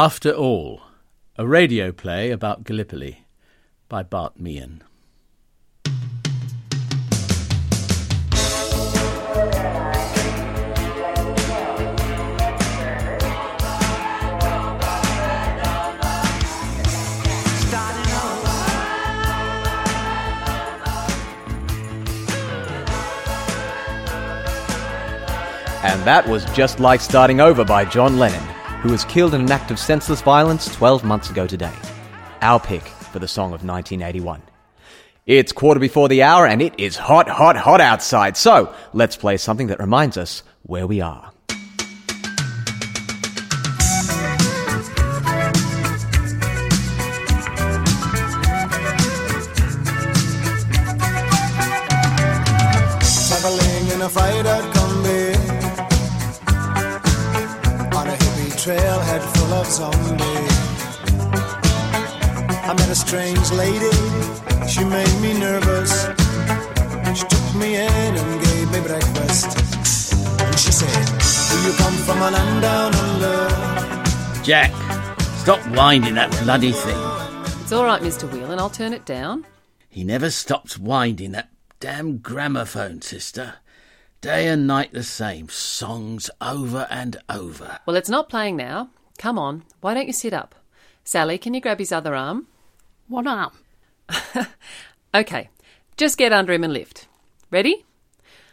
After All, a radio play about Gallipoli by Bart Meehan. And that was Just Like Starting Over by John Lennon, who was killed in an act of senseless violence 12 months ago today. Our pick for the song of 1981. It's quarter before the hour and it is hot, hot, hot outside. So let's play something that reminds us where we are. From a land down under? Jack, stop winding that bloody thing. It's all right, Mr. Whelan. I'll turn it down. He never stops winding that damn gramophone, sister. Day and night the same. Songs over and over. Well, it's not playing now. Come on. Why don't you sit up? Sally, can you grab his other arm? What arm? Okay. Just get under him and lift. Ready?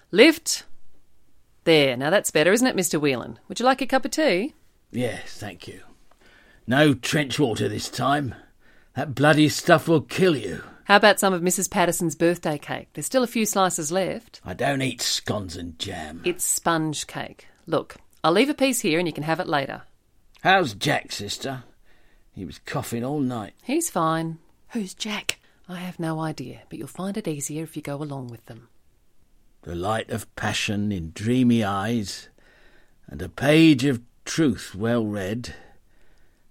Lift. There. Now that's better, isn't it, Mr. Whelan? Would you like a cup of tea? Yes, thank you. No trench water this time. That bloody stuff will kill you. How about some of Mrs. Patterson's birthday cake? There's still a few slices left. I don't eat scones and jam. It's sponge cake. Look, I'll leave a piece here and you can have it later. How's Jack, sister? He was coughing all night. He's fine. Who's Jack? I have no idea, but you'll find it easier if you go along with them. The light of passion in dreamy eyes, and a page of truth well read.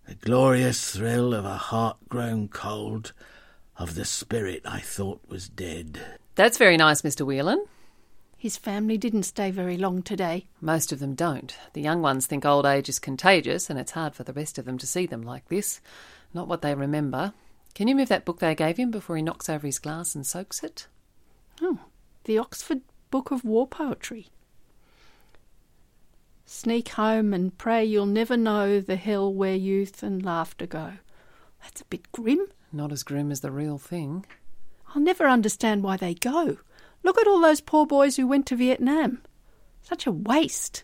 The glorious thrill of a heart grown cold, of the spirit I thought was dead. That's very nice, Mr. Whelan. His family didn't stay very long today. Most of them don't. The young ones think old age is contagious, and it's hard for the rest of them to see them like this. Not what they remember. Can you move that book they gave him before he knocks over his glass and soaks it? Oh, the Oxford Book of War Poetry. Sneak home and pray you'll never know the hell where youth and laughter go. That's a bit grim. Not as grim as the real thing. I'll never understand why they go. Look at all those poor boys who went to Vietnam. Such a waste.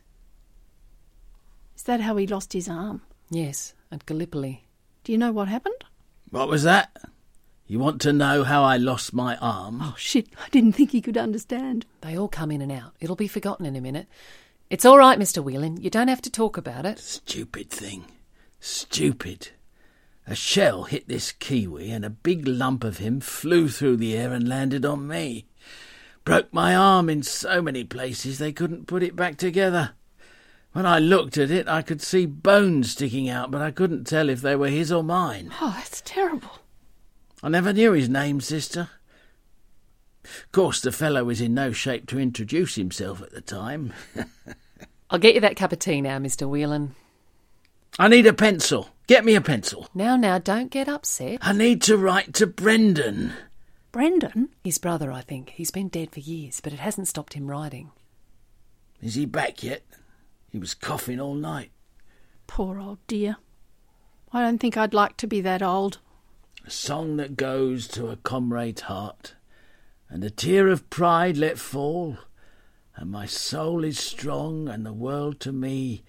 Is that how he lost his arm? Yes, at Gallipoli. Do you know what happened? What was that? You want to know how I lost my arm? Oh, shit. I didn't think he could understand. They all come in and out. It'll be forgotten in a minute. It's all right, Mr. Whelan. You don't have to talk about it. Stupid thing. Stupid. A shell hit this Kiwi and a big lump of him flew through the air and landed on me. Broke my arm in so many places they couldn't put it back together. When I looked at it, I could see bones sticking out, but I couldn't tell if they were his or mine. Oh, that's terrible. I never knew his name, sister. Of course, the fellow was in no shape to introduce himself at the time. I'll get you that cup of tea now, Mr. Whelan. I need a pencil. Get me a pencil. Now, now, don't get upset. I need to write to Brendan. Brendan? His brother, I think. He's been dead for years, but it hasn't stopped him writing. Is he back yet? He was coughing all night. Poor old dear. I don't think I'd like to be that old. A song that goes to a comrade's heart, and a tear of pride let fall, and my soul is strong, and the world to me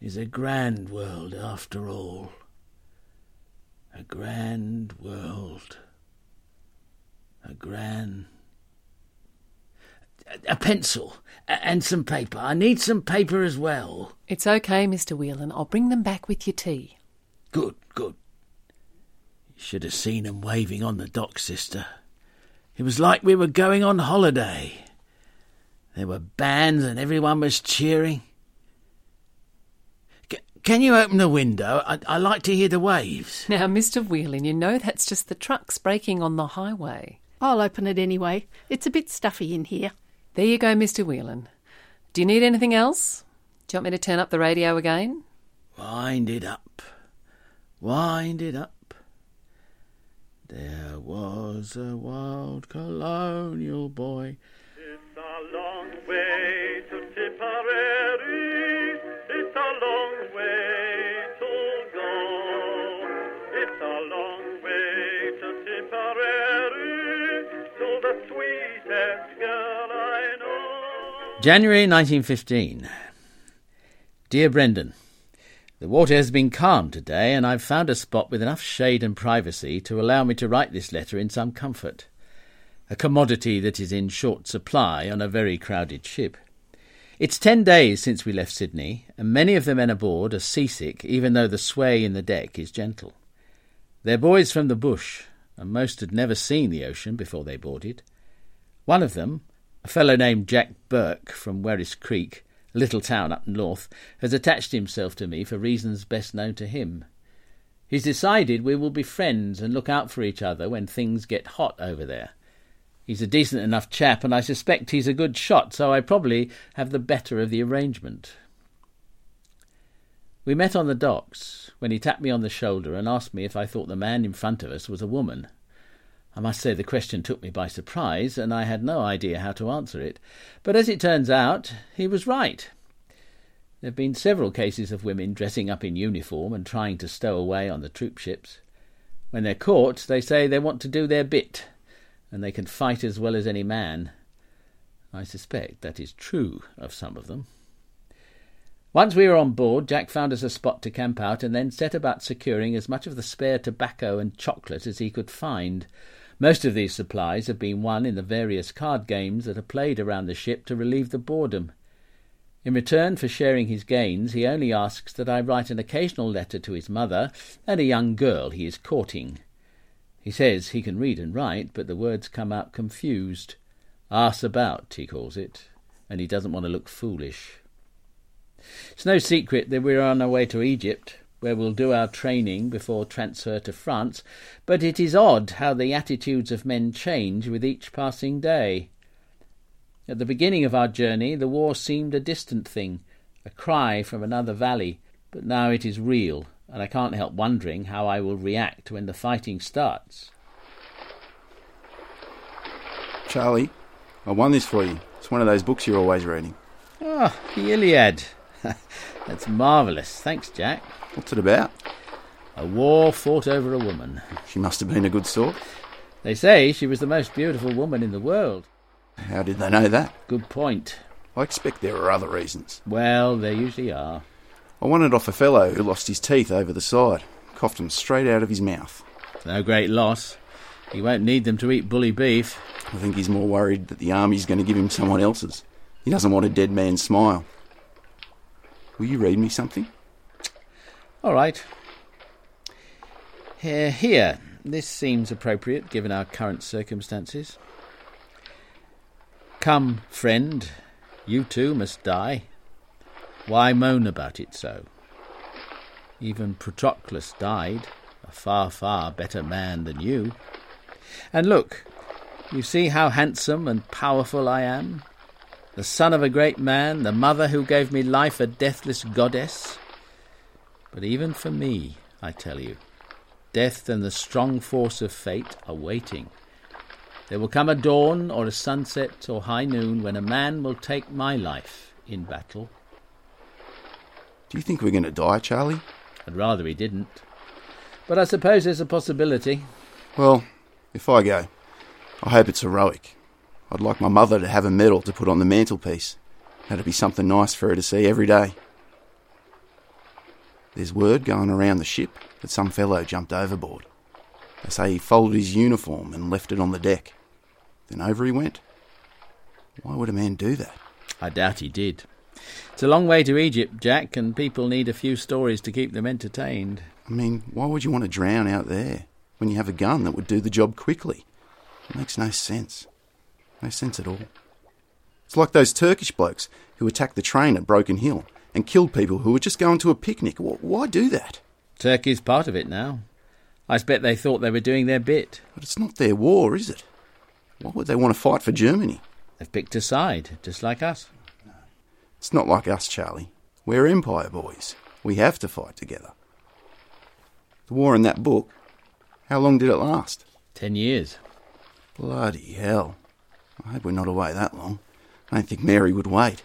is a grand world after all. A grand world. A grand. A- A pencil and some paper. I need some paper as well. It's okay, Mr. Whelan. I'll bring them back with your tea. Good, good. You should have seen 'em waving on the dock, sister. It was like we were going on holiday. There were bands and everyone was cheering. C- can you open the window? I, I like to hear the waves. Now, Mr. Whelan, you know that's just the trucks braking on the highway. I'll open it anyway. It's a bit stuffy in here. There you go, Mr. Whelan. Do you need anything else? Do you want me to turn up the radio again? Wind it up. wind it up. There was a wild colonial boy. It's a long way to Tipperary. It's a long way to go. It's a long way to Tipperary to the sweetest girl I know. January 1915. Dear Brendan, the water has been calm today, and I've found a spot with enough shade and privacy to allow me to write this letter in some comfort. A commodity that is in short supply on a very crowded ship. It's ten days since we left Sydney, and many of the men aboard are seasick, even though the sway in the deck is gentle. They're boys from the bush, and most had never seen the ocean before they boarded. One of them, a fellow named Jack Burke from Werris Creek, little town up north, has attached himself to me for reasons best known to him. He's decided we will be friends and look out for each other when things get hot over there. He's a decent enough chap, and I suspect he's a good shot, so I probably have the better of the arrangement. We met on the docks when he tapped me on the shoulder and asked me if I thought the man in front of us was a woman. I must say the question took me by surprise, and I had no idea how to answer it. But as it turns out, he was right. There have been several cases of women dressing up in uniform and trying to stow away on the troop ships. When they're caught, they say they want to do their bit, and they can fight as well as any man. I suspect that is true of some of them. Once we were on board, Jack found us a spot to camp out and then set about securing as much of the spare tobacco and chocolate as he could find. Most of these supplies have been won in the various card games that are played around the ship to relieve the boredom. In return for sharing his gains, he only asks that I write an occasional letter to his mother and a young girl he is courting. He says he can read and write, but the words come out confused. Arse about, he calls it, and he doesn't want to look foolish. It's no secret that we're on our way to Egypt, where we'll do our training before transfer to France, but it is odd how the attitudes of men change with each passing day. At the beginning of our journey, the war seemed a distant thing, a cry from another valley, but now it is real, and I can't help wondering how I will react when the fighting starts. Charlie, I won this for you. It's one of those books you're always reading. Ah, the Iliad. That's marvellous. Thanks, Jack. What's it about? A war fought over a woman. She must have been a good sort. They say she was the most beautiful woman in the world. How did they know that? Good point. I expect there are other reasons. Well, there usually are. I won it off a fellow who lost his teeth over the side. Coughed them straight out of his mouth. No great loss. He won't need them to eat bully beef. I think he's more worried that the army's going to give him someone else's. He doesn't want a dead man's smile. Will you read me something? All right. Here, here. This seems appropriate given our current circumstances. Come, friend, you too must die. Why moan about it so? Even Patroclus died, a far, far better man than you. And look, you see how handsome and powerful I am? The son of a great man, the mother who gave me life, a deathless goddess. But even for me, I tell you, death and the strong force of fate are waiting. There will come a dawn or a sunset or high noon when a man will take my life in battle. Do you think we're going to die, Charlie? I'd rather he didn't. But I suppose there's a possibility. Well, if I go, I hope it's heroic. I'd like my mother to have a medal to put on the mantelpiece. That'd be something nice for her to see every day. There's word going around the ship that some fellow jumped overboard. They say he folded his uniform and left it on the deck. Then over he went. Why would a man do that? I doubt he did. It's a long way to Egypt, Jack, and people need a few stories to keep them entertained. I mean, why would you want to drown out there when you have a gun that would do the job quickly? It makes no sense. No sense at all. It's like those Turkish blokes who attacked the train at Broken Hill and killed people who were just going to a picnic. Why do that? Turkey's part of it now. I bet they thought they were doing their bit. But it's not their war, is it? Why would they want to fight for Germany? They've picked a side, just like us. It's not like us, Charlie. We're Empire boys. We have to fight together. The war in that book, how long did it last? Ten years. Bloody hell. I hope we're not away that long. I don't think Mary would wait.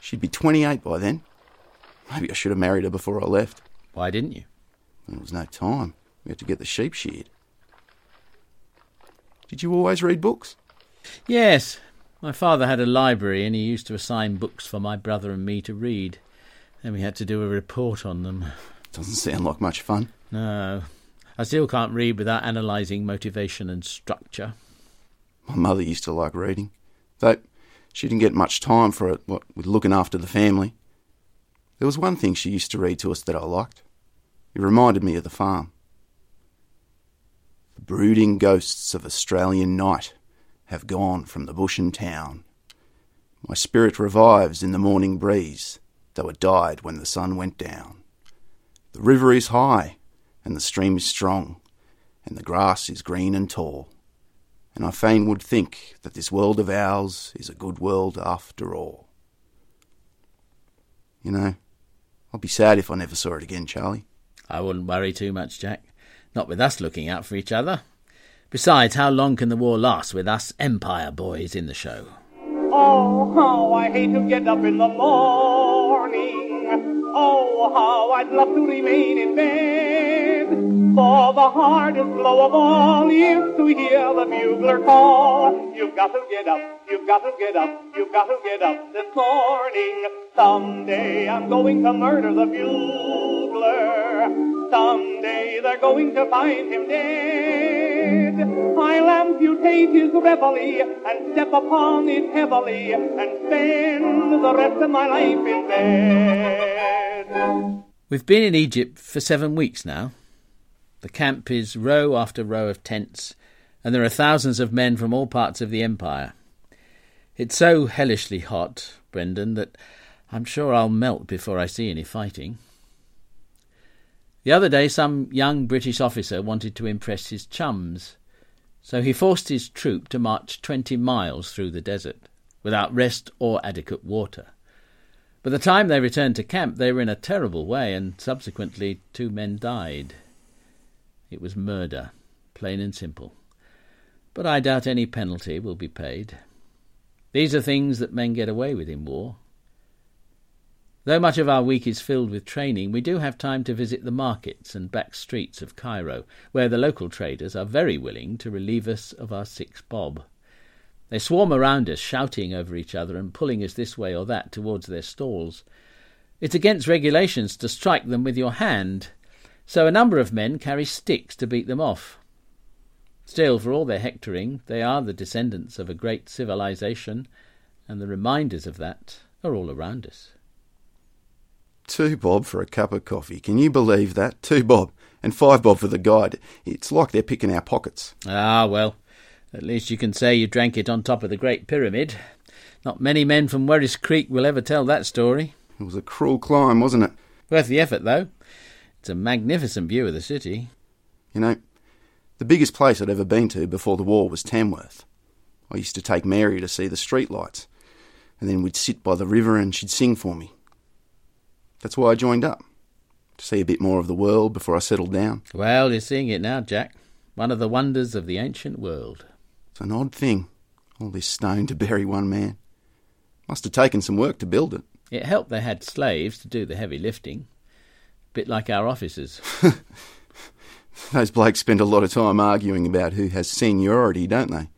She'd be 28 by then. Maybe I should have married her before I left. Why didn't you? There was no time. We had to get the sheep sheared. Did you always read books? Yes. My father had a library and he used to assign books for my brother and me to read. Then we had to do a report on them. Doesn't sound like much fun. No. I still can't read without analysing motivation and structure. My mother used to like reading, though she didn't get much time for it, what with looking after the family. There was one thing she used to read to us that I liked. It reminded me of the farm. The brooding ghosts of Australian night have gone from the bush and town. My spirit revives in the morning breeze, though it died when the sun went down. The river is high, and the stream is strong, and the grass is green and tall. And I fain would think that this world of ours is a good world after all. You know, I'll be sad if I never saw it again, Charlie. I wouldn't worry too much, Jack. Not with us looking out for each other. Besides, how long can the war last with us Empire boys in the show? Oh, how I hate to get up in the morning. Oh, how I'd love to remain in bed. For the hardest blow of all is to hear the bugler call. You've got to get up, you've got to get up, you've got to get up this morning. Someday I'm going to murder the bugler. Someday they're going to find him dead. I'll amputate his reveille and step upon it heavily and spend the rest of my life in bed. We've been in Egypt for seven weeks now. The camp is row after row of tents, and there are thousands of men from all parts of the empire. It's so hellishly hot, Brendan, that I'm sure I'll melt before I see any fighting. The other day, some young British officer wanted to impress his chums, so he forced his troop to march twenty miles through the desert, without rest or adequate water. By the time they returned to camp, they were in a terrible way, and subsequently two men died. It was murder, plain and simple. But I doubt any penalty will be paid. These are things that men get away with in war. Though much of our week is filled with training, we do have time to visit the markets and back streets of Cairo, where the local traders are very willing to relieve us of our six bob. They swarm around us, shouting over each other and pulling us this way or that towards their stalls. It's against regulations to strike them with your hand, so a number of men carry sticks to beat them off. Still, for all their hectoring, they are the descendants of a great civilization, and the reminders of that are all around us. Two bob for a cup of coffee. Can you believe that? Two bob. And five bob for the guide. It's like they're picking our pockets. Ah, well, at least you can say you drank it on top of the Great Pyramid. Not many men from Werris Creek will ever tell that story. It was a cruel climb, wasn't it? Worth the effort, though. It's a magnificent view of the city. You know, the biggest place I'd ever been to before the war was Tamworth. I used to take Mary to see the street lights, and then we'd sit by the river and she'd sing for me. That's why I joined up, to see a bit more of the world before I settled down. Well, you're seeing it now, Jack. One of the wonders of the ancient world. It's an odd thing, all this stone to bury one man. Must have taken some work to build it. It helped they had slaves to do the heavy lifting. Bit like our officers. Those blokes spend a lot of time arguing about who has seniority, don't they?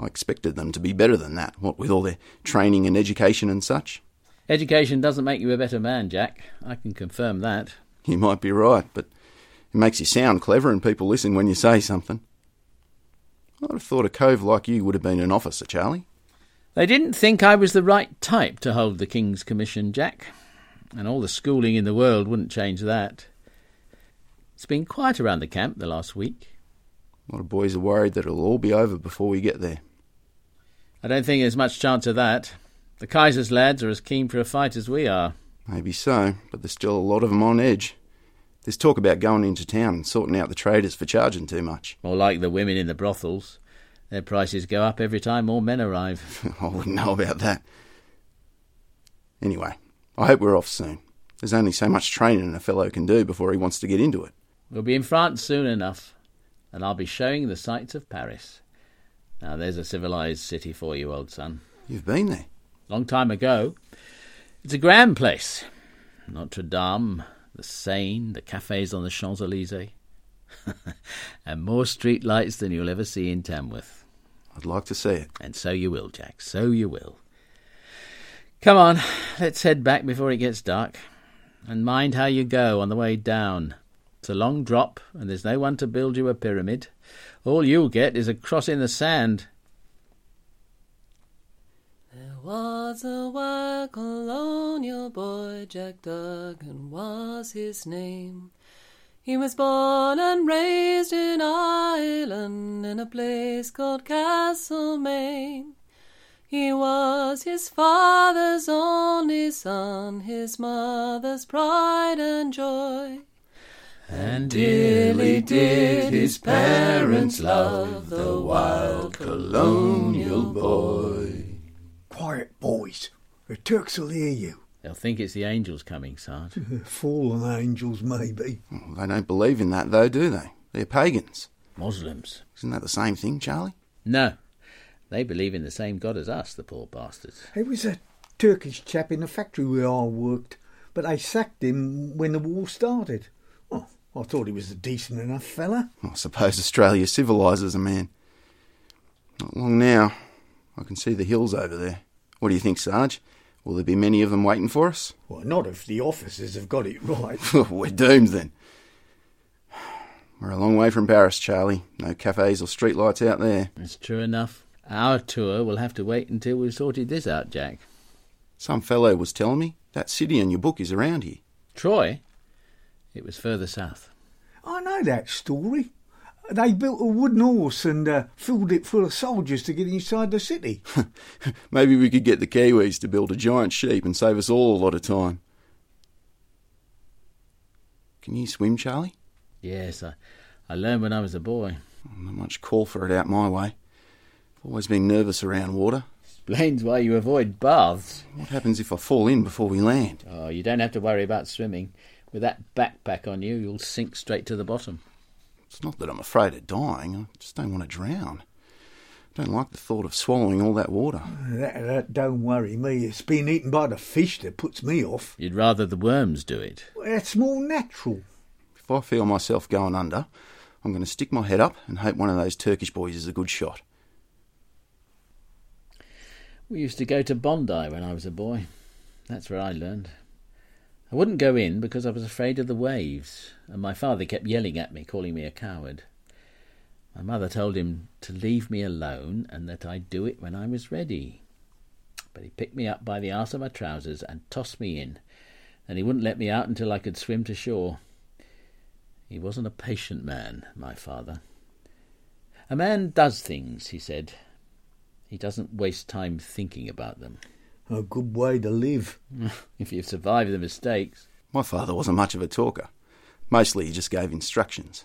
I expected them to be better than that, what with all their training and education and such. Education doesn't make you a better man, Jack. I can confirm that. You might be right, but it makes you sound clever and people listen when you say something. I'd have thought a cove like you would have been an officer, Charlie. They didn't think I was the right type to hold the King's Commission, Jack. And all the schooling in the world wouldn't change that. It's been quiet around the camp the last week. A lot of boys are worried that it'll all be over before we get there. I don't think there's much chance of that. The Kaiser's lads are as keen for a fight as we are. Maybe so, but there's still a lot of them on edge. There's talk about going into town and sorting out the traders for charging too much. Or like the women in the brothels. Their prices go up every time more men arrive. I wouldn't know about that. Anyway, I hope we're off soon. There's only so much training a fellow can do before he wants to get into it. We'll be in France soon enough, and I'll be showing the sights of Paris. Now there's a civilized city for you, old son. You've been there. Long time ago. It's a grand place. Notre Dame, the Seine, the cafes on the Champs Elysees, and more street lights than you'll ever see in Tamworth. I'd like to see it. And so you will, Jack. So you will. Come on, let's head back before it gets dark. And mind how you go on the way down. It's a long drop, and there's no one to build you a pyramid. All you'll get is a cross in the sand. Was a white colonial boy, Jack Duggan was his name. He was born and raised in Ireland in a place called Castlemaine. He was his father's only son, his mother's pride and joy. And dearly did his parents love the wild colonial boy. Quiet, boys. The Turks will hear you. They'll think it's the angels coming, Sarge. Fallen angels, maybe. Well, they don't believe in that, though, do they? They're pagans. Muslims. Isn't that the same thing, Charlie? No. They believe in the same God as us, the poor bastards. There was a Turkish chap in the factory where I worked, but they sacked him when the war started. Well, I thought he was a decent enough fella. I suppose Australia civilises a man. Not long now. I can see the hills over there. What do you think, Sarge? Will there be many of them waiting for us? Well, not if the officers have got it right. We're doomed then. We're a long way from Paris, Charlie. No cafes or streetlights out there. It's true enough. Our tour will have to wait until we've sorted this out, Jack. Some fellow was telling me that city in your book is around here. Troy? It was further south. I know that story. They built a wooden horse and uh, filled it full of soldiers to get inside the city. Maybe we could get the Kiwis to build a giant sheep and save us all a lot of time. Can you swim, Charlie? Yes, I, I learned when I was a boy. Not much call for it out my way. Always been nervous around water. Explains why you avoid baths. What happens if I fall in before we land? Oh, you don't have to worry about swimming. With that backpack on you, you'll sink straight to the bottom. It's not that I'm afraid of dying. I just don't want to drown. I don't like the thought of swallowing all that water. That, that don't worry me. It's being eaten by the fish that puts me off. You'd rather the worms do it. It's more natural. If I feel myself going under, I'm going to stick my head up and hope one of those Turkish boys is a good shot. We used to go to Bondi when I was a boy. That's where I learned. I wouldn't go in because I was afraid of the waves, and my father kept yelling at me, calling me a coward. My mother told him to leave me alone and that I'd do it when I was ready. But he picked me up by the arse of my trousers and tossed me in, and he wouldn't let me out until I could swim to shore. He wasn't a patient man, my father. A man does things, he said. He doesn't waste time thinking about them. A good way to live. if you survive the mistakes. My father wasn't much of a talker. Mostly he just gave instructions.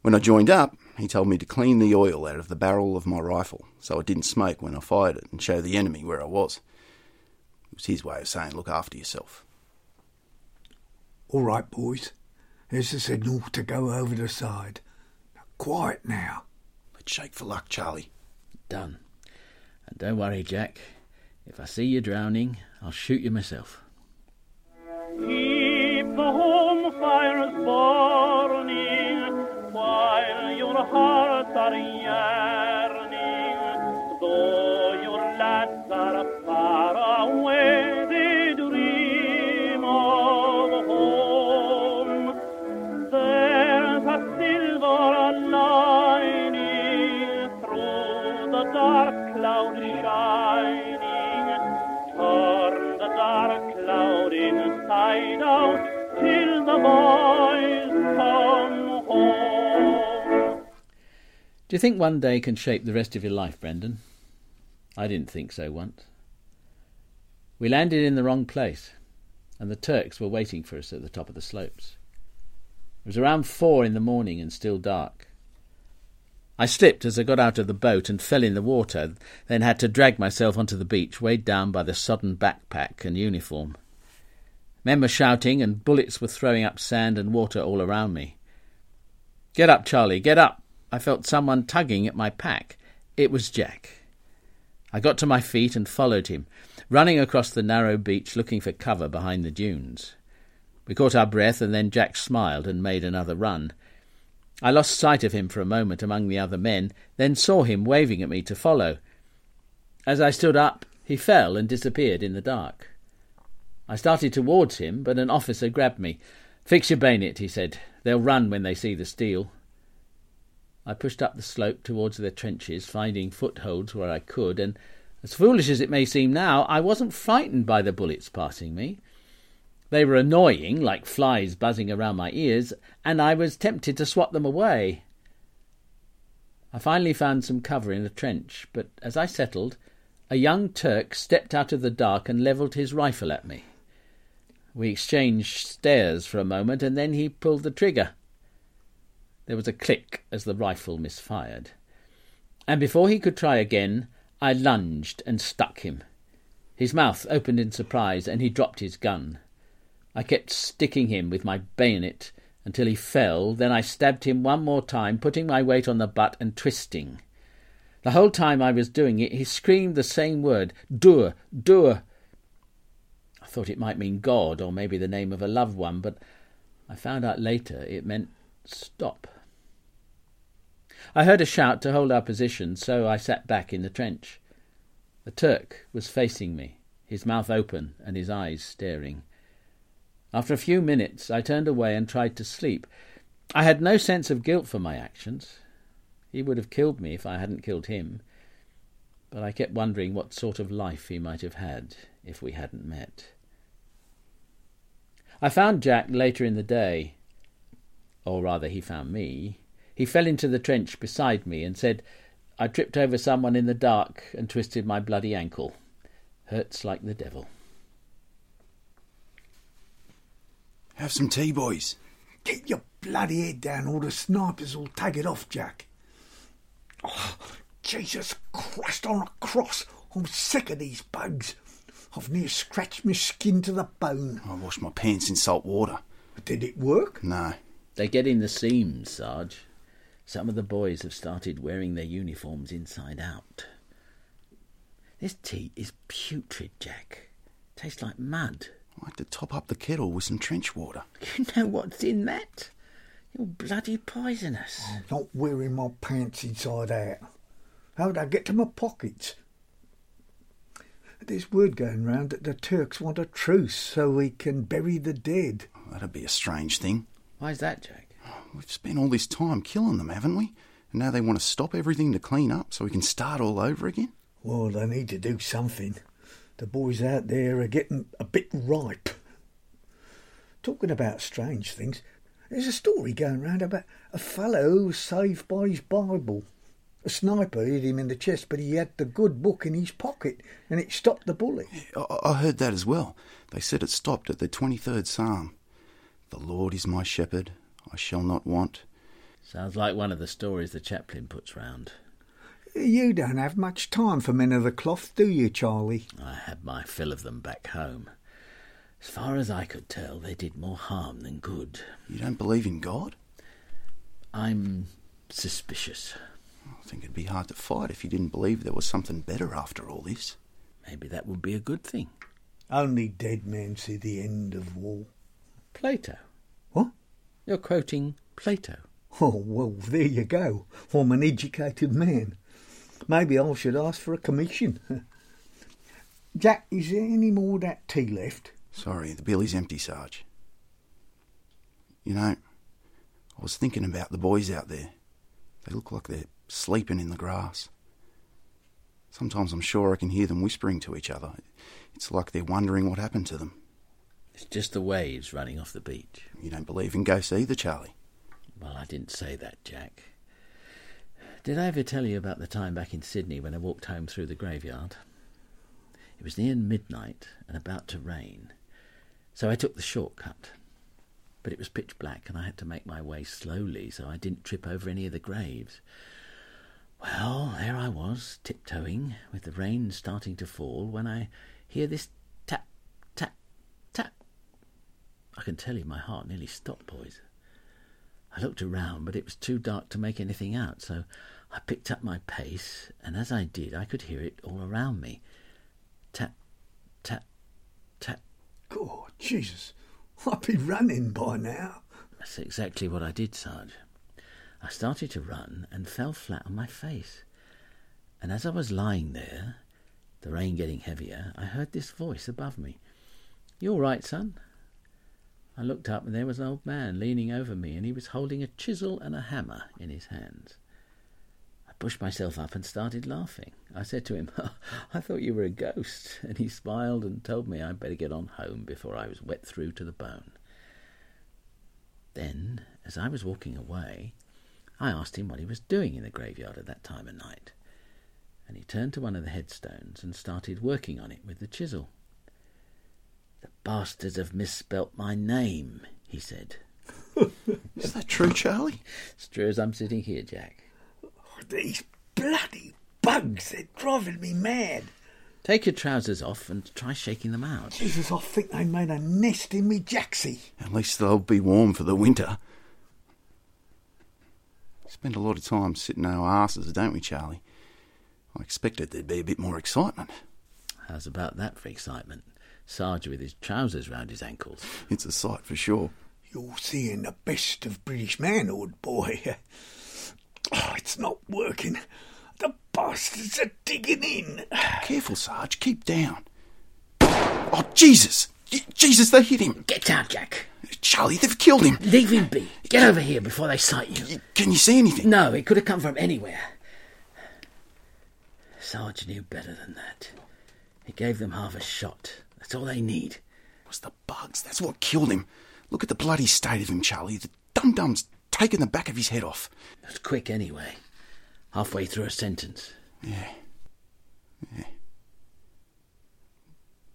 When I joined up, he told me to clean the oil out of the barrel of my rifle so it didn't smoke when I fired it and show the enemy where I was. It was his way of saying, look after yourself. All right, boys. There's the signal to go over the side. Quiet now. Let's shake for luck, Charlie. Done. And don't worry, Jack. If I see you drowning, I'll shoot you myself. Keep the home fires burning while your hearts are yearning. Do you think one day can shape the rest of your life, Brendan? I didn't think so once. We landed in the wrong place, and the Turks were waiting for us at the top of the slopes. It was around four in the morning and still dark. I slipped as I got out of the boat and fell in the water, then had to drag myself onto the beach, weighed down by the sodden backpack and uniform. Men were shouting, and bullets were throwing up sand and water all around me. Get up, Charlie, get up. I felt someone tugging at my pack. It was Jack. I got to my feet and followed him, running across the narrow beach looking for cover behind the dunes. We caught our breath, and then Jack smiled and made another run. I lost sight of him for a moment among the other men, then saw him waving at me to follow. As I stood up, he fell and disappeared in the dark. I started towards him, but an officer grabbed me. Fix your bayonet, he said. They'll run when they see the steel. I pushed up the slope towards their trenches, finding footholds where I could, and, as foolish as it may seem now, I wasn't frightened by the bullets passing me. They were annoying, like flies buzzing around my ears, and I was tempted to swat them away. I finally found some cover in a trench, but as I settled, a young Turk stepped out of the dark and levelled his rifle at me. We exchanged stares for a moment, and then he pulled the trigger. There was a click as the rifle misfired. And before he could try again, I lunged and stuck him. His mouth opened in surprise, and he dropped his gun. I kept sticking him with my bayonet until he fell, then I stabbed him one more time, putting my weight on the butt and twisting. The whole time I was doing it, he screamed the same word, Dur, Dur. Thought it might mean God, or maybe the name of a loved one, but I found out later it meant stop. I heard a shout to hold our position, so I sat back in the trench. The Turk was facing me, his mouth open and his eyes staring. After a few minutes, I turned away and tried to sleep. I had no sense of guilt for my actions. He would have killed me if I hadn't killed him. But I kept wondering what sort of life he might have had if we hadn't met. I found Jack later in the day. Or rather, he found me. He fell into the trench beside me and said, I tripped over someone in the dark and twisted my bloody ankle. Hurts like the devil. Have some tea, boys. Get your bloody head down or the snipers will take it off, Jack. Oh, Jesus Christ on a cross. I'm sick of these bugs. I've near scratched my skin to the bone. I washed my pants in salt water. Did it work? No. They get in the seams, Sarge. Some of the boys have started wearing their uniforms inside out. This tea is putrid, Jack. Tastes like mud. I had to top up the kettle with some trench water. You know what's in that? You're bloody poisonous. I'm not wearing my pants inside out. How'd I get to my pockets? There's word going round that the Turks want a truce so we can bury the dead. That'd be a strange thing. Why's that, Jack? We've spent all this time killing them, haven't we? And now they want to stop everything to clean up so we can start all over again? Well, they need to do something. The boys out there are getting a bit ripe. Talking about strange things, there's a story going round about a fellow who was saved by his Bible. A sniper hit him in the chest, but he had the good book in his pocket, and it stopped the bullet. I, I heard that as well. They said it stopped at the 23rd Psalm. The Lord is my shepherd, I shall not want. Sounds like one of the stories the chaplain puts round. You don't have much time for men of the cloth, do you, Charlie? I had my fill of them back home. As far as I could tell, they did more harm than good. You don't believe in God? I'm suspicious. I think it'd be hard to fight if you didn't believe there was something better after all this. Maybe that would be a good thing. Only dead men see the end of war. Plato. What? You're quoting Plato. Oh, well, there you go. I'm an educated man. Maybe I should ask for a commission. Jack, is there any more of that tea left? Sorry, the billy's empty, Sarge. You know, I was thinking about the boys out there. They look like they're sleeping in the grass. Sometimes I'm sure I can hear them whispering to each other. It's like they're wondering what happened to them. It's just the waves running off the beach. You don't believe in ghosts either, Charlie? Well, I didn't say that, Jack. Did I ever tell you about the time back in Sydney when I walked home through the graveyard? It was near midnight and about to rain, so I took the shortcut. But it was pitch black and I had to make my way slowly so I didn't trip over any of the graves. Well, there I was, tiptoeing, with the rain starting to fall, when I hear this tap, tap, tap. I can tell you my heart nearly stopped, boys. I looked around, but it was too dark to make anything out, so I picked up my pace, and as I did, I could hear it all around me. Tap, tap, tap. God, Jesus, I'd be running by now. That's exactly what I did, Sarge. I started to run and fell flat on my face. And as I was lying there, the rain getting heavier, I heard this voice above me. You all right, son? I looked up and there was an old man leaning over me and he was holding a chisel and a hammer in his hands. I pushed myself up and started laughing. I said to him, I thought you were a ghost. And he smiled and told me I'd better get on home before I was wet through to the bone. Then, as I was walking away, I asked him what he was doing in the graveyard at that time of night. And he turned to one of the headstones and started working on it with the chisel. The bastards have misspelt my name, he said. Is that true, Charlie? It's true as I'm sitting here, Jack. Oh, these bloody bugs, they're driving me mad. Take your trousers off and try shaking them out. Jesus, I think they made a nest in me jacksie. At least they'll be warm for the winter. Spend a lot of time sitting on our asses, don't we, Charlie? I expected there'd be a bit more excitement. How's about that for excitement? Sarge with his trousers round his ankles. It's a sight for sure. You're seeing the best of British manhood, boy. Oh, it's not working. The bastards are digging in. Careful, Sarge. Keep down. Oh, Jesus! Y- Jesus, they hit him. Get down, Jack. Charlie, they've killed him. Leave him be. Get over here before they sight you. Can you see anything? No, it could have come from anywhere. Sarge knew better than that. He gave them half a shot. That's all they need. It was the bugs. That's what killed him. Look at the bloody state of him, Charlie. The dum-dum's taken the back of his head off. It was quick anyway. Halfway through a sentence. Yeah. Yeah.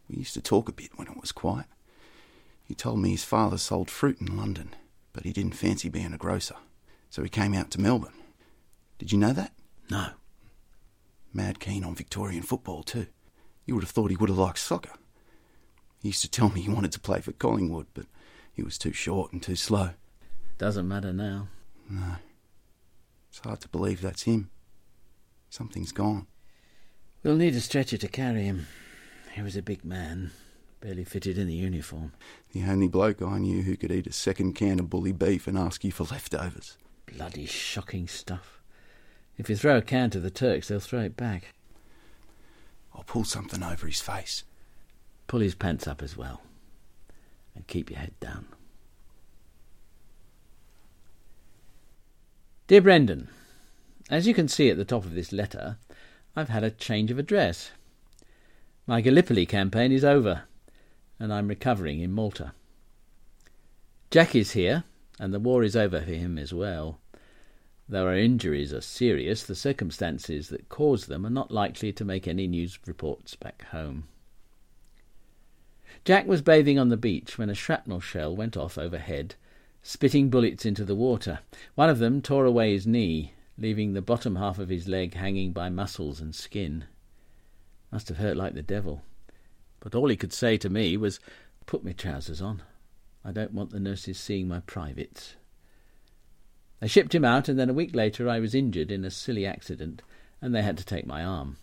We used to talk a bit when it was quiet. He told me his father sold fruit in London, but he didn't fancy being a grocer, so he came out to Melbourne. Did you know that? No. Mad keen on Victorian football, too. You would have thought he would have liked soccer. He used to tell me he wanted to play for Collingwood, but he was too short and too slow. Doesn't matter now. No. It's hard to believe that's him. Something's gone. We'll need a stretcher to carry him. He was a big man, barely fitted in the uniform. The only bloke I knew who could eat a second can of bully beef and ask you for leftovers. Bloody shocking stuff. If you throw a can to the Turks, they'll throw it back. I'll pull something over his face. Pull his pants up as well. And keep your head down. Dear Brendan, as you can see at the top of this letter, I've had a change of address. My Gallipoli campaign is over, and I'm recovering in Malta. Jack is here, and the war is over for him as well. Though our injuries are serious, the circumstances that caused them are not likely to make any news reports back home. Jack was bathing on the beach when a shrapnel shell went off overhead, spitting bullets into the water. One of them tore away his knee, leaving the bottom half of his leg hanging by muscles and skin. Must have hurt like the devil. But all he could say to me was, Put me trousers on. I don't want the nurses seeing my privates. They shipped him out, and then a week later I was injured in a silly accident, and they had to take my arm.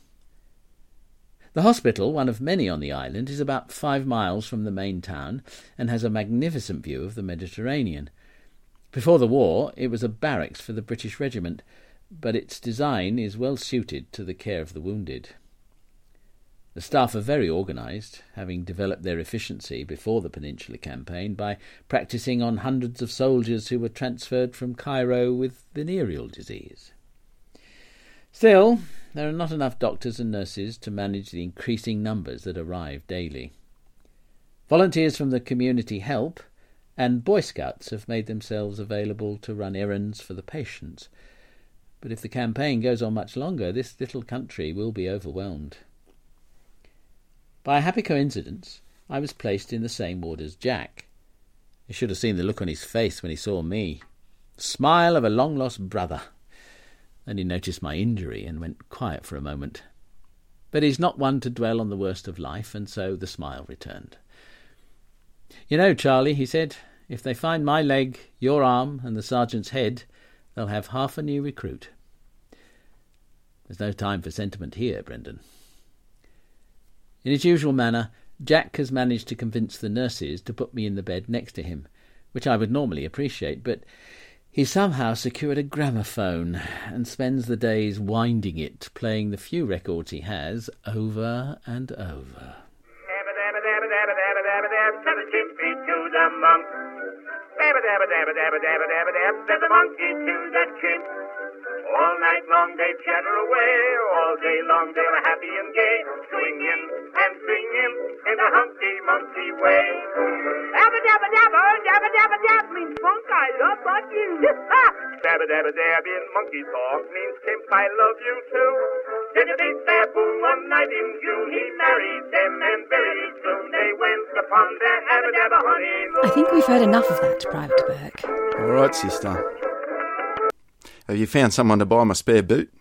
The hospital, one of many on the island, is about five miles from the main town and has a magnificent view of the Mediterranean. Before the war, it was a barracks for the British regiment, but its design is well suited to the care of the wounded. The staff are very organised, having developed their efficiency before the Peninsular Campaign by practising on hundreds of soldiers who were transferred from Cairo with venereal disease. Still, there are not enough doctors and nurses to manage the increasing numbers that arrive daily. Volunteers from the community help, and Boy Scouts have made themselves available to run errands for the patients. But if the campaign goes on much longer, this little country will be overwhelmed. By a happy coincidence, I was placed in the same ward as Jack. You should have seen the look on his face when he saw me. Smile of a long lost brother. Then he noticed my injury and went quiet for a moment. But he's not one to dwell on the worst of life, and so the smile returned. You know, Charlie, he said, If they find my leg, your arm, and the sergeant's head, they'll have half a new recruit. There's no time for sentiment here, Brendan. In his usual manner, Jack has managed to convince the nurses to put me in the bed next to him, which I would normally appreciate, but he somehow secured a gramophone and spends the days winding it, playing the few records he has over and over. All night long they chatter away, all day long they were happy and gay, swinging and singing in the hunky monkey way. Dabba dabba dabba, dabba dabba dabba means funk, I love but you. Dabba dabba dab in monkey talk means chimp, I love you too. Did you think that boom one night in June he married them and very soon they went upon their dabba dabba honeymoon. I think we've heard enough of that, Private Burke. All right, sister. Have you found someone to buy my spare boot?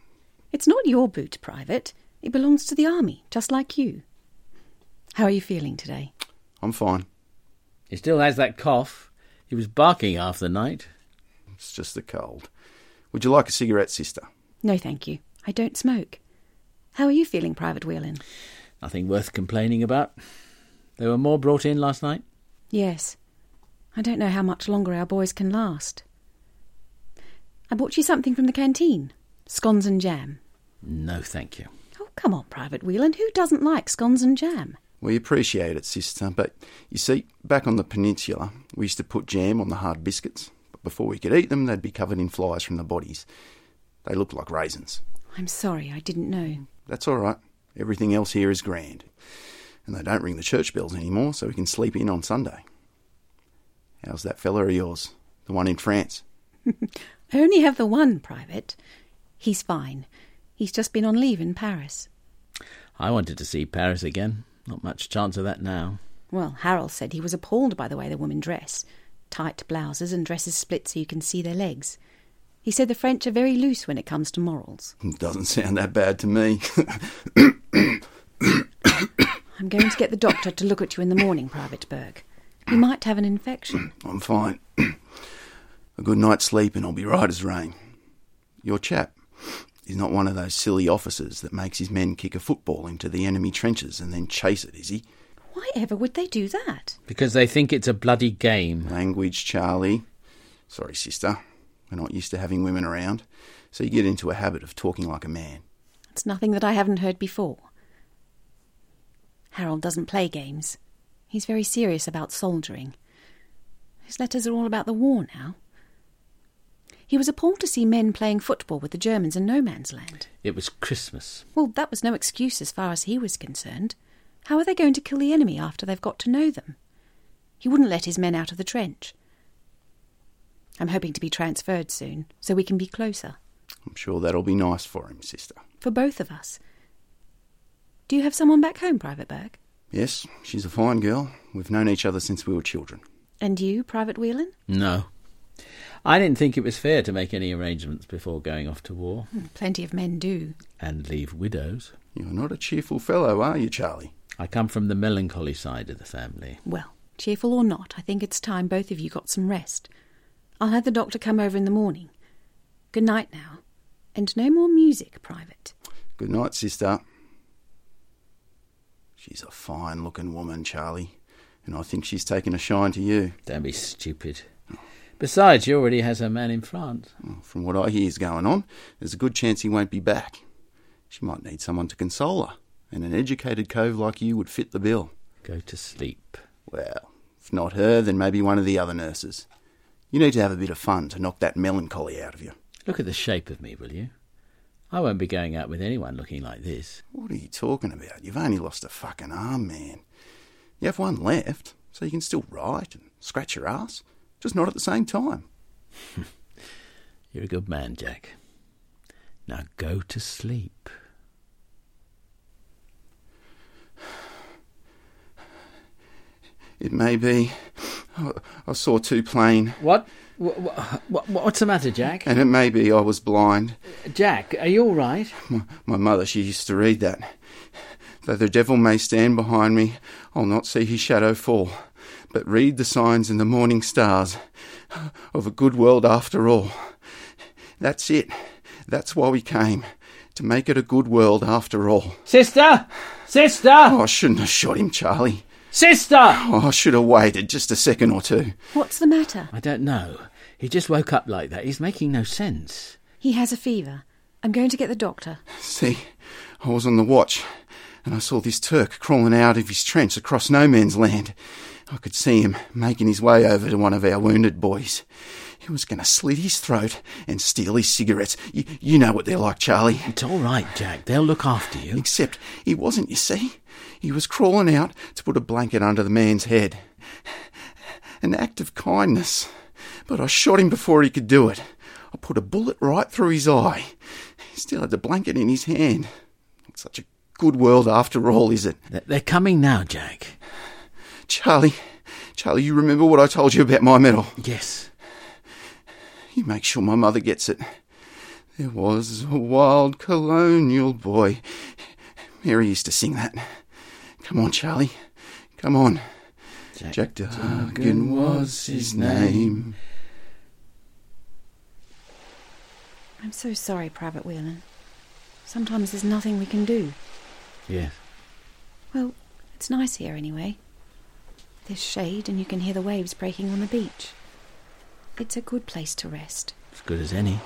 It's not your boot, Private. It belongs to the army, just like you. How are you feeling today? I'm fine. He still has that cough. He was barking half the night. It's just a cold. Would you like a cigarette, sister? No, thank you. I don't smoke. How are you feeling, Private Whelan? Nothing worth complaining about. There were more brought in last night. Yes. I don't know how much longer our boys can last. I bought you something from the canteen scones and jam. No, thank you. Oh, come on, Private Whelan. Who doesn't like scones and jam? We appreciate it, sister, but you see, back on the peninsula, we used to put jam on the hard biscuits, but before we could eat them, they'd be covered in flies from the bodies. They looked like raisins. I'm sorry, I didn't know. That's all right. Everything else here is grand. And they don't ring the church bells anymore, so we can sleep in on Sunday. How's that fella of yours? The one in France? I only have the one, Private. He's fine. He's just been on leave in Paris. I wanted to see Paris again. Not much chance of that now. Well, Harold said he was appalled by the way the women dress tight blouses and dresses split so you can see their legs. He said the French are very loose when it comes to morals. Doesn't sound that bad to me. I'm going to get the doctor to look at you in the morning, Private Burke. You might have an infection. I'm fine. A good night's sleep and I'll be right as rain. Your chap is not one of those silly officers that makes his men kick a football into the enemy trenches and then chase it, is he? Why ever would they do that? Because they think it's a bloody game. Language, Charlie. Sorry, sister. We're not used to having women around, so you get into a habit of talking like a man. It's nothing that I haven't heard before. Harold doesn't play games. He's very serious about soldiering. His letters are all about the war now. He was appalled to see men playing football with the Germans in no man's land. It was Christmas. Well, that was no excuse as far as he was concerned. How are they going to kill the enemy after they've got to know them? He wouldn't let his men out of the trench. I'm hoping to be transferred soon, so we can be closer. I'm sure that'll be nice for him, sister. For both of us. Do you have someone back home, Private Burke? Yes, she's a fine girl. We've known each other since we were children. And you, Private Whelan? No. I didn't think it was fair to make any arrangements before going off to war. Hmm, Plenty of men do. And leave widows. You're not a cheerful fellow, are you, Charlie? I come from the melancholy side of the family. Well, cheerful or not, I think it's time both of you got some rest. I'll have the doctor come over in the morning. Good night now. And no more music, Private. Good night, sister. She's a fine looking woman, Charlie, and I think she's taken a shine to you. Don't be stupid. Besides, she already has her man in France. Well, from what I hear is going on, there's a good chance he won't be back. She might need someone to console her, and an educated cove like you would fit the bill. Go to sleep. Well, if not her, then maybe one of the other nurses. You need to have a bit of fun to knock that melancholy out of you. Look at the shape of me, will you? I won't be going out with anyone looking like this. What are you talking about? You've only lost a fucking arm, man. You have one left, so you can still write and scratch your ass, just not at the same time. You're a good man, Jack. Now go to sleep. It may be. I saw too plain. What? What, what? What's the matter, Jack? And it may be I was blind. Jack, are you all right? My, my mother, she used to read that. Though the devil may stand behind me, I'll not see his shadow fall. But read the signs in the morning stars of a good world after all. That's it. That's why we came. To make it a good world after all. Sister! Sister! Oh, I shouldn't have shot him, Charlie. Sister! Oh, I should have waited just a second or two. What's the matter? I don't know. He just woke up like that. He's making no sense. He has a fever. I'm going to get the doctor. See, I was on the watch, and I saw this Turk crawling out of his trench across no man's land. I could see him making his way over to one of our wounded boys. He was going to slit his throat and steal his cigarettes. You, you know what they're like, Charlie. It's all right, Jack. They'll look after you. Except he wasn't, you see. He was crawling out to put a blanket under the man's head. An act of kindness. But I shot him before he could do it. I put a bullet right through his eye. He still had the blanket in his hand. Not such a good world after all, is it? They're coming now, Jack. Charlie, Charlie, you remember what I told you about my medal? Yes. You make sure my mother gets it. There was a wild colonial boy. Mary used to sing that. Come on, Charlie. Come on. Jack, Jack Duggan was his name. I'm so sorry, Private Whelan. Sometimes there's nothing we can do. Yes. Well, it's nice here anyway. There's shade and you can hear the waves breaking on the beach. It's a good place to rest. As good as any.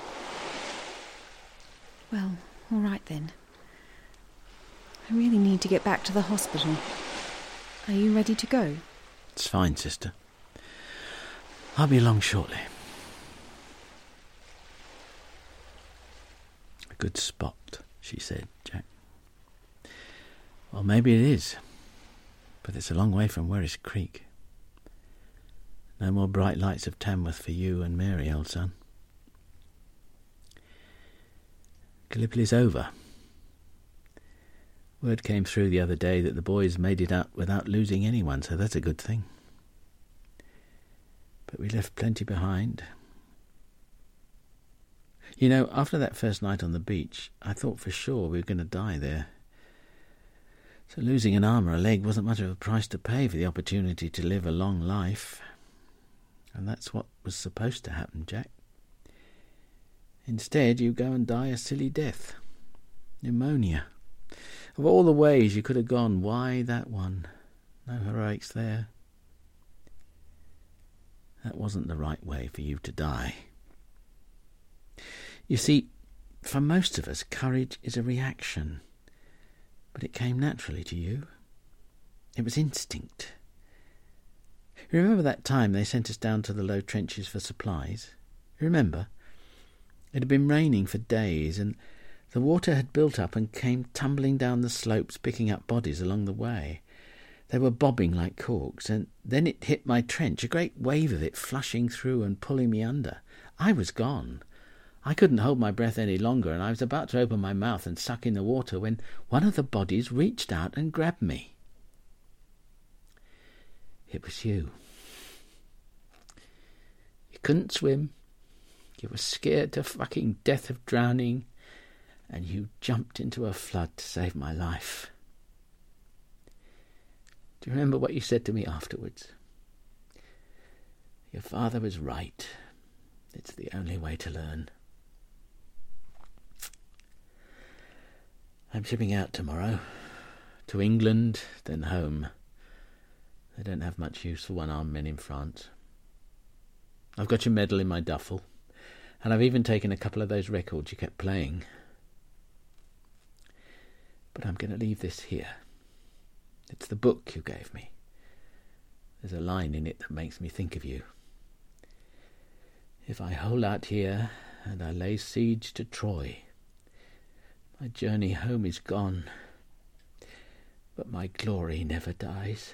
Well, all right then. I really need to get back to the hospital. Are you ready to go? It's fine, sister. I'll be along shortly. A good spot, she said, Jack. Well, maybe it is, but it's a long way from Werris Creek. No more bright lights of Tamworth for you and Mary, old son. Gallipoli's over. Word came through the other day that the boys made it out without losing anyone, so that's a good thing. But we left plenty behind. You know, after that first night on the beach, I thought for sure we were going to die there. So losing an arm or a leg wasn't much of a price to pay for the opportunity to live a long life. And that's what was supposed to happen, Jack. Instead, you go and die a silly death. Pneumonia. Of all the ways you could have gone, why that one? No heroics there. That wasn't the right way for you to die. You see, for most of us, courage is a reaction. But it came naturally to you. It was instinct. Remember that time they sent us down to the low trenches for supplies? Remember? It had been raining for days, and the water had built up and came tumbling down the slopes, picking up bodies along the way. They were bobbing like corks, and then it hit my trench, a great wave of it flushing through and pulling me under. I was gone. I couldn't hold my breath any longer, and I was about to open my mouth and suck in the water when one of the bodies reached out and grabbed me. It was you. You couldn't swim. You were scared to fucking death of drowning, and you jumped into a flood to save my life. Do you remember what you said to me afterwards? Your father was right. It's the only way to learn. I'm shipping out tomorrow. To England, then home. They don't have much use for one armed men in France. I've got your medal in my duffel, and I've even taken a couple of those records you kept playing. But I'm going to leave this here. It's the book you gave me. There's a line in it that makes me think of you. If I hold out here and I lay siege to Troy, my journey home is gone, but my glory never dies.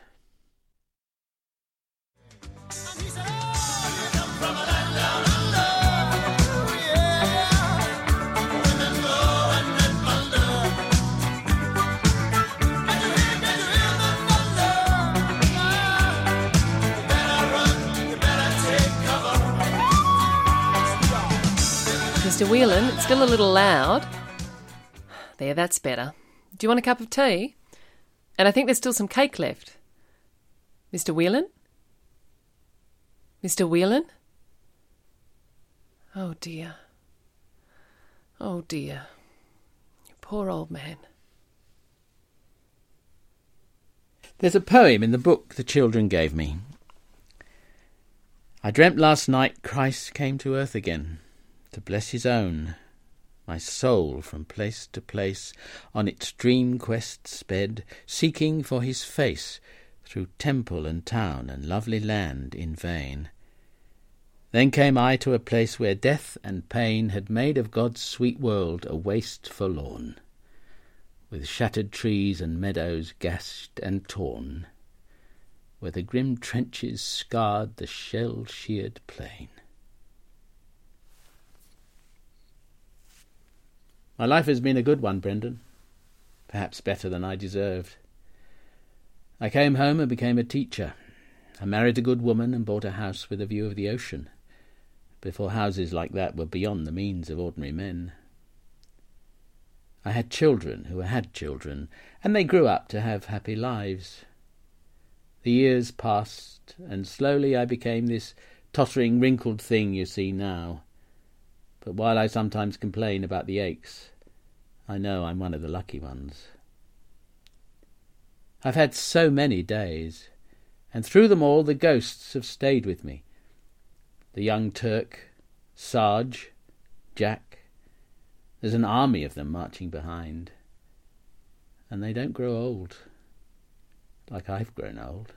Mr. Whelan, it's still a little loud. There, that's better. Do you want a cup of tea? And I think there's still some cake left. Mr. Whelan? Mr. Whelan? Oh dear. Oh dear. You poor old man. There's a poem in the book the children gave me. I dreamt last night Christ came to earth again to bless his own. My soul from place to place on its dream quest sped, seeking for his face through temple and town and lovely land in vain. Then came I to a place where death and pain had made of God's sweet world a waste forlorn, with shattered trees and meadows gashed and torn, where the grim trenches scarred the shell-sheared plain. My life has been a good one, Brendan. Perhaps better than I deserved. I came home and became a teacher. I married a good woman and bought a house with a view of the ocean, before houses like that were beyond the means of ordinary men. I had children who had children, and they grew up to have happy lives. The years passed, and slowly I became this tottering, wrinkled thing you see now. But while I sometimes complain about the aches, I know I'm one of the lucky ones. I've had so many days, and through them all the ghosts have stayed with me. The young Turk, Sarge, Jack. There's an army of them marching behind. And they don't grow old, like I've grown old.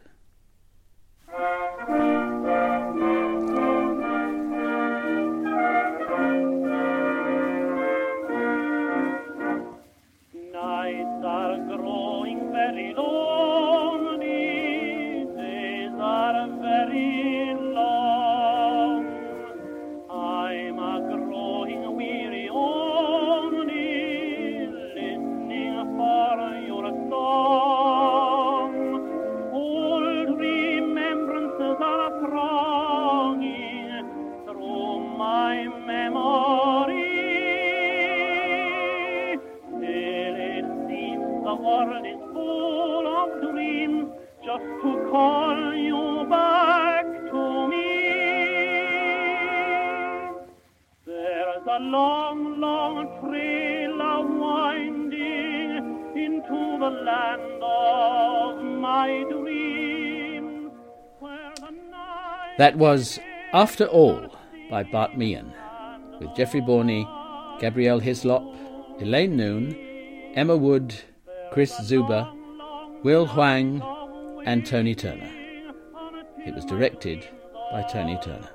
That was After All by Bart Meehan, with Jeffrey Borney, Gabrielle Hislop, Elaine Noon, Emma Wood, Chris Zuber, Will Huang, and Tony Turner. It was directed by Tony Turner.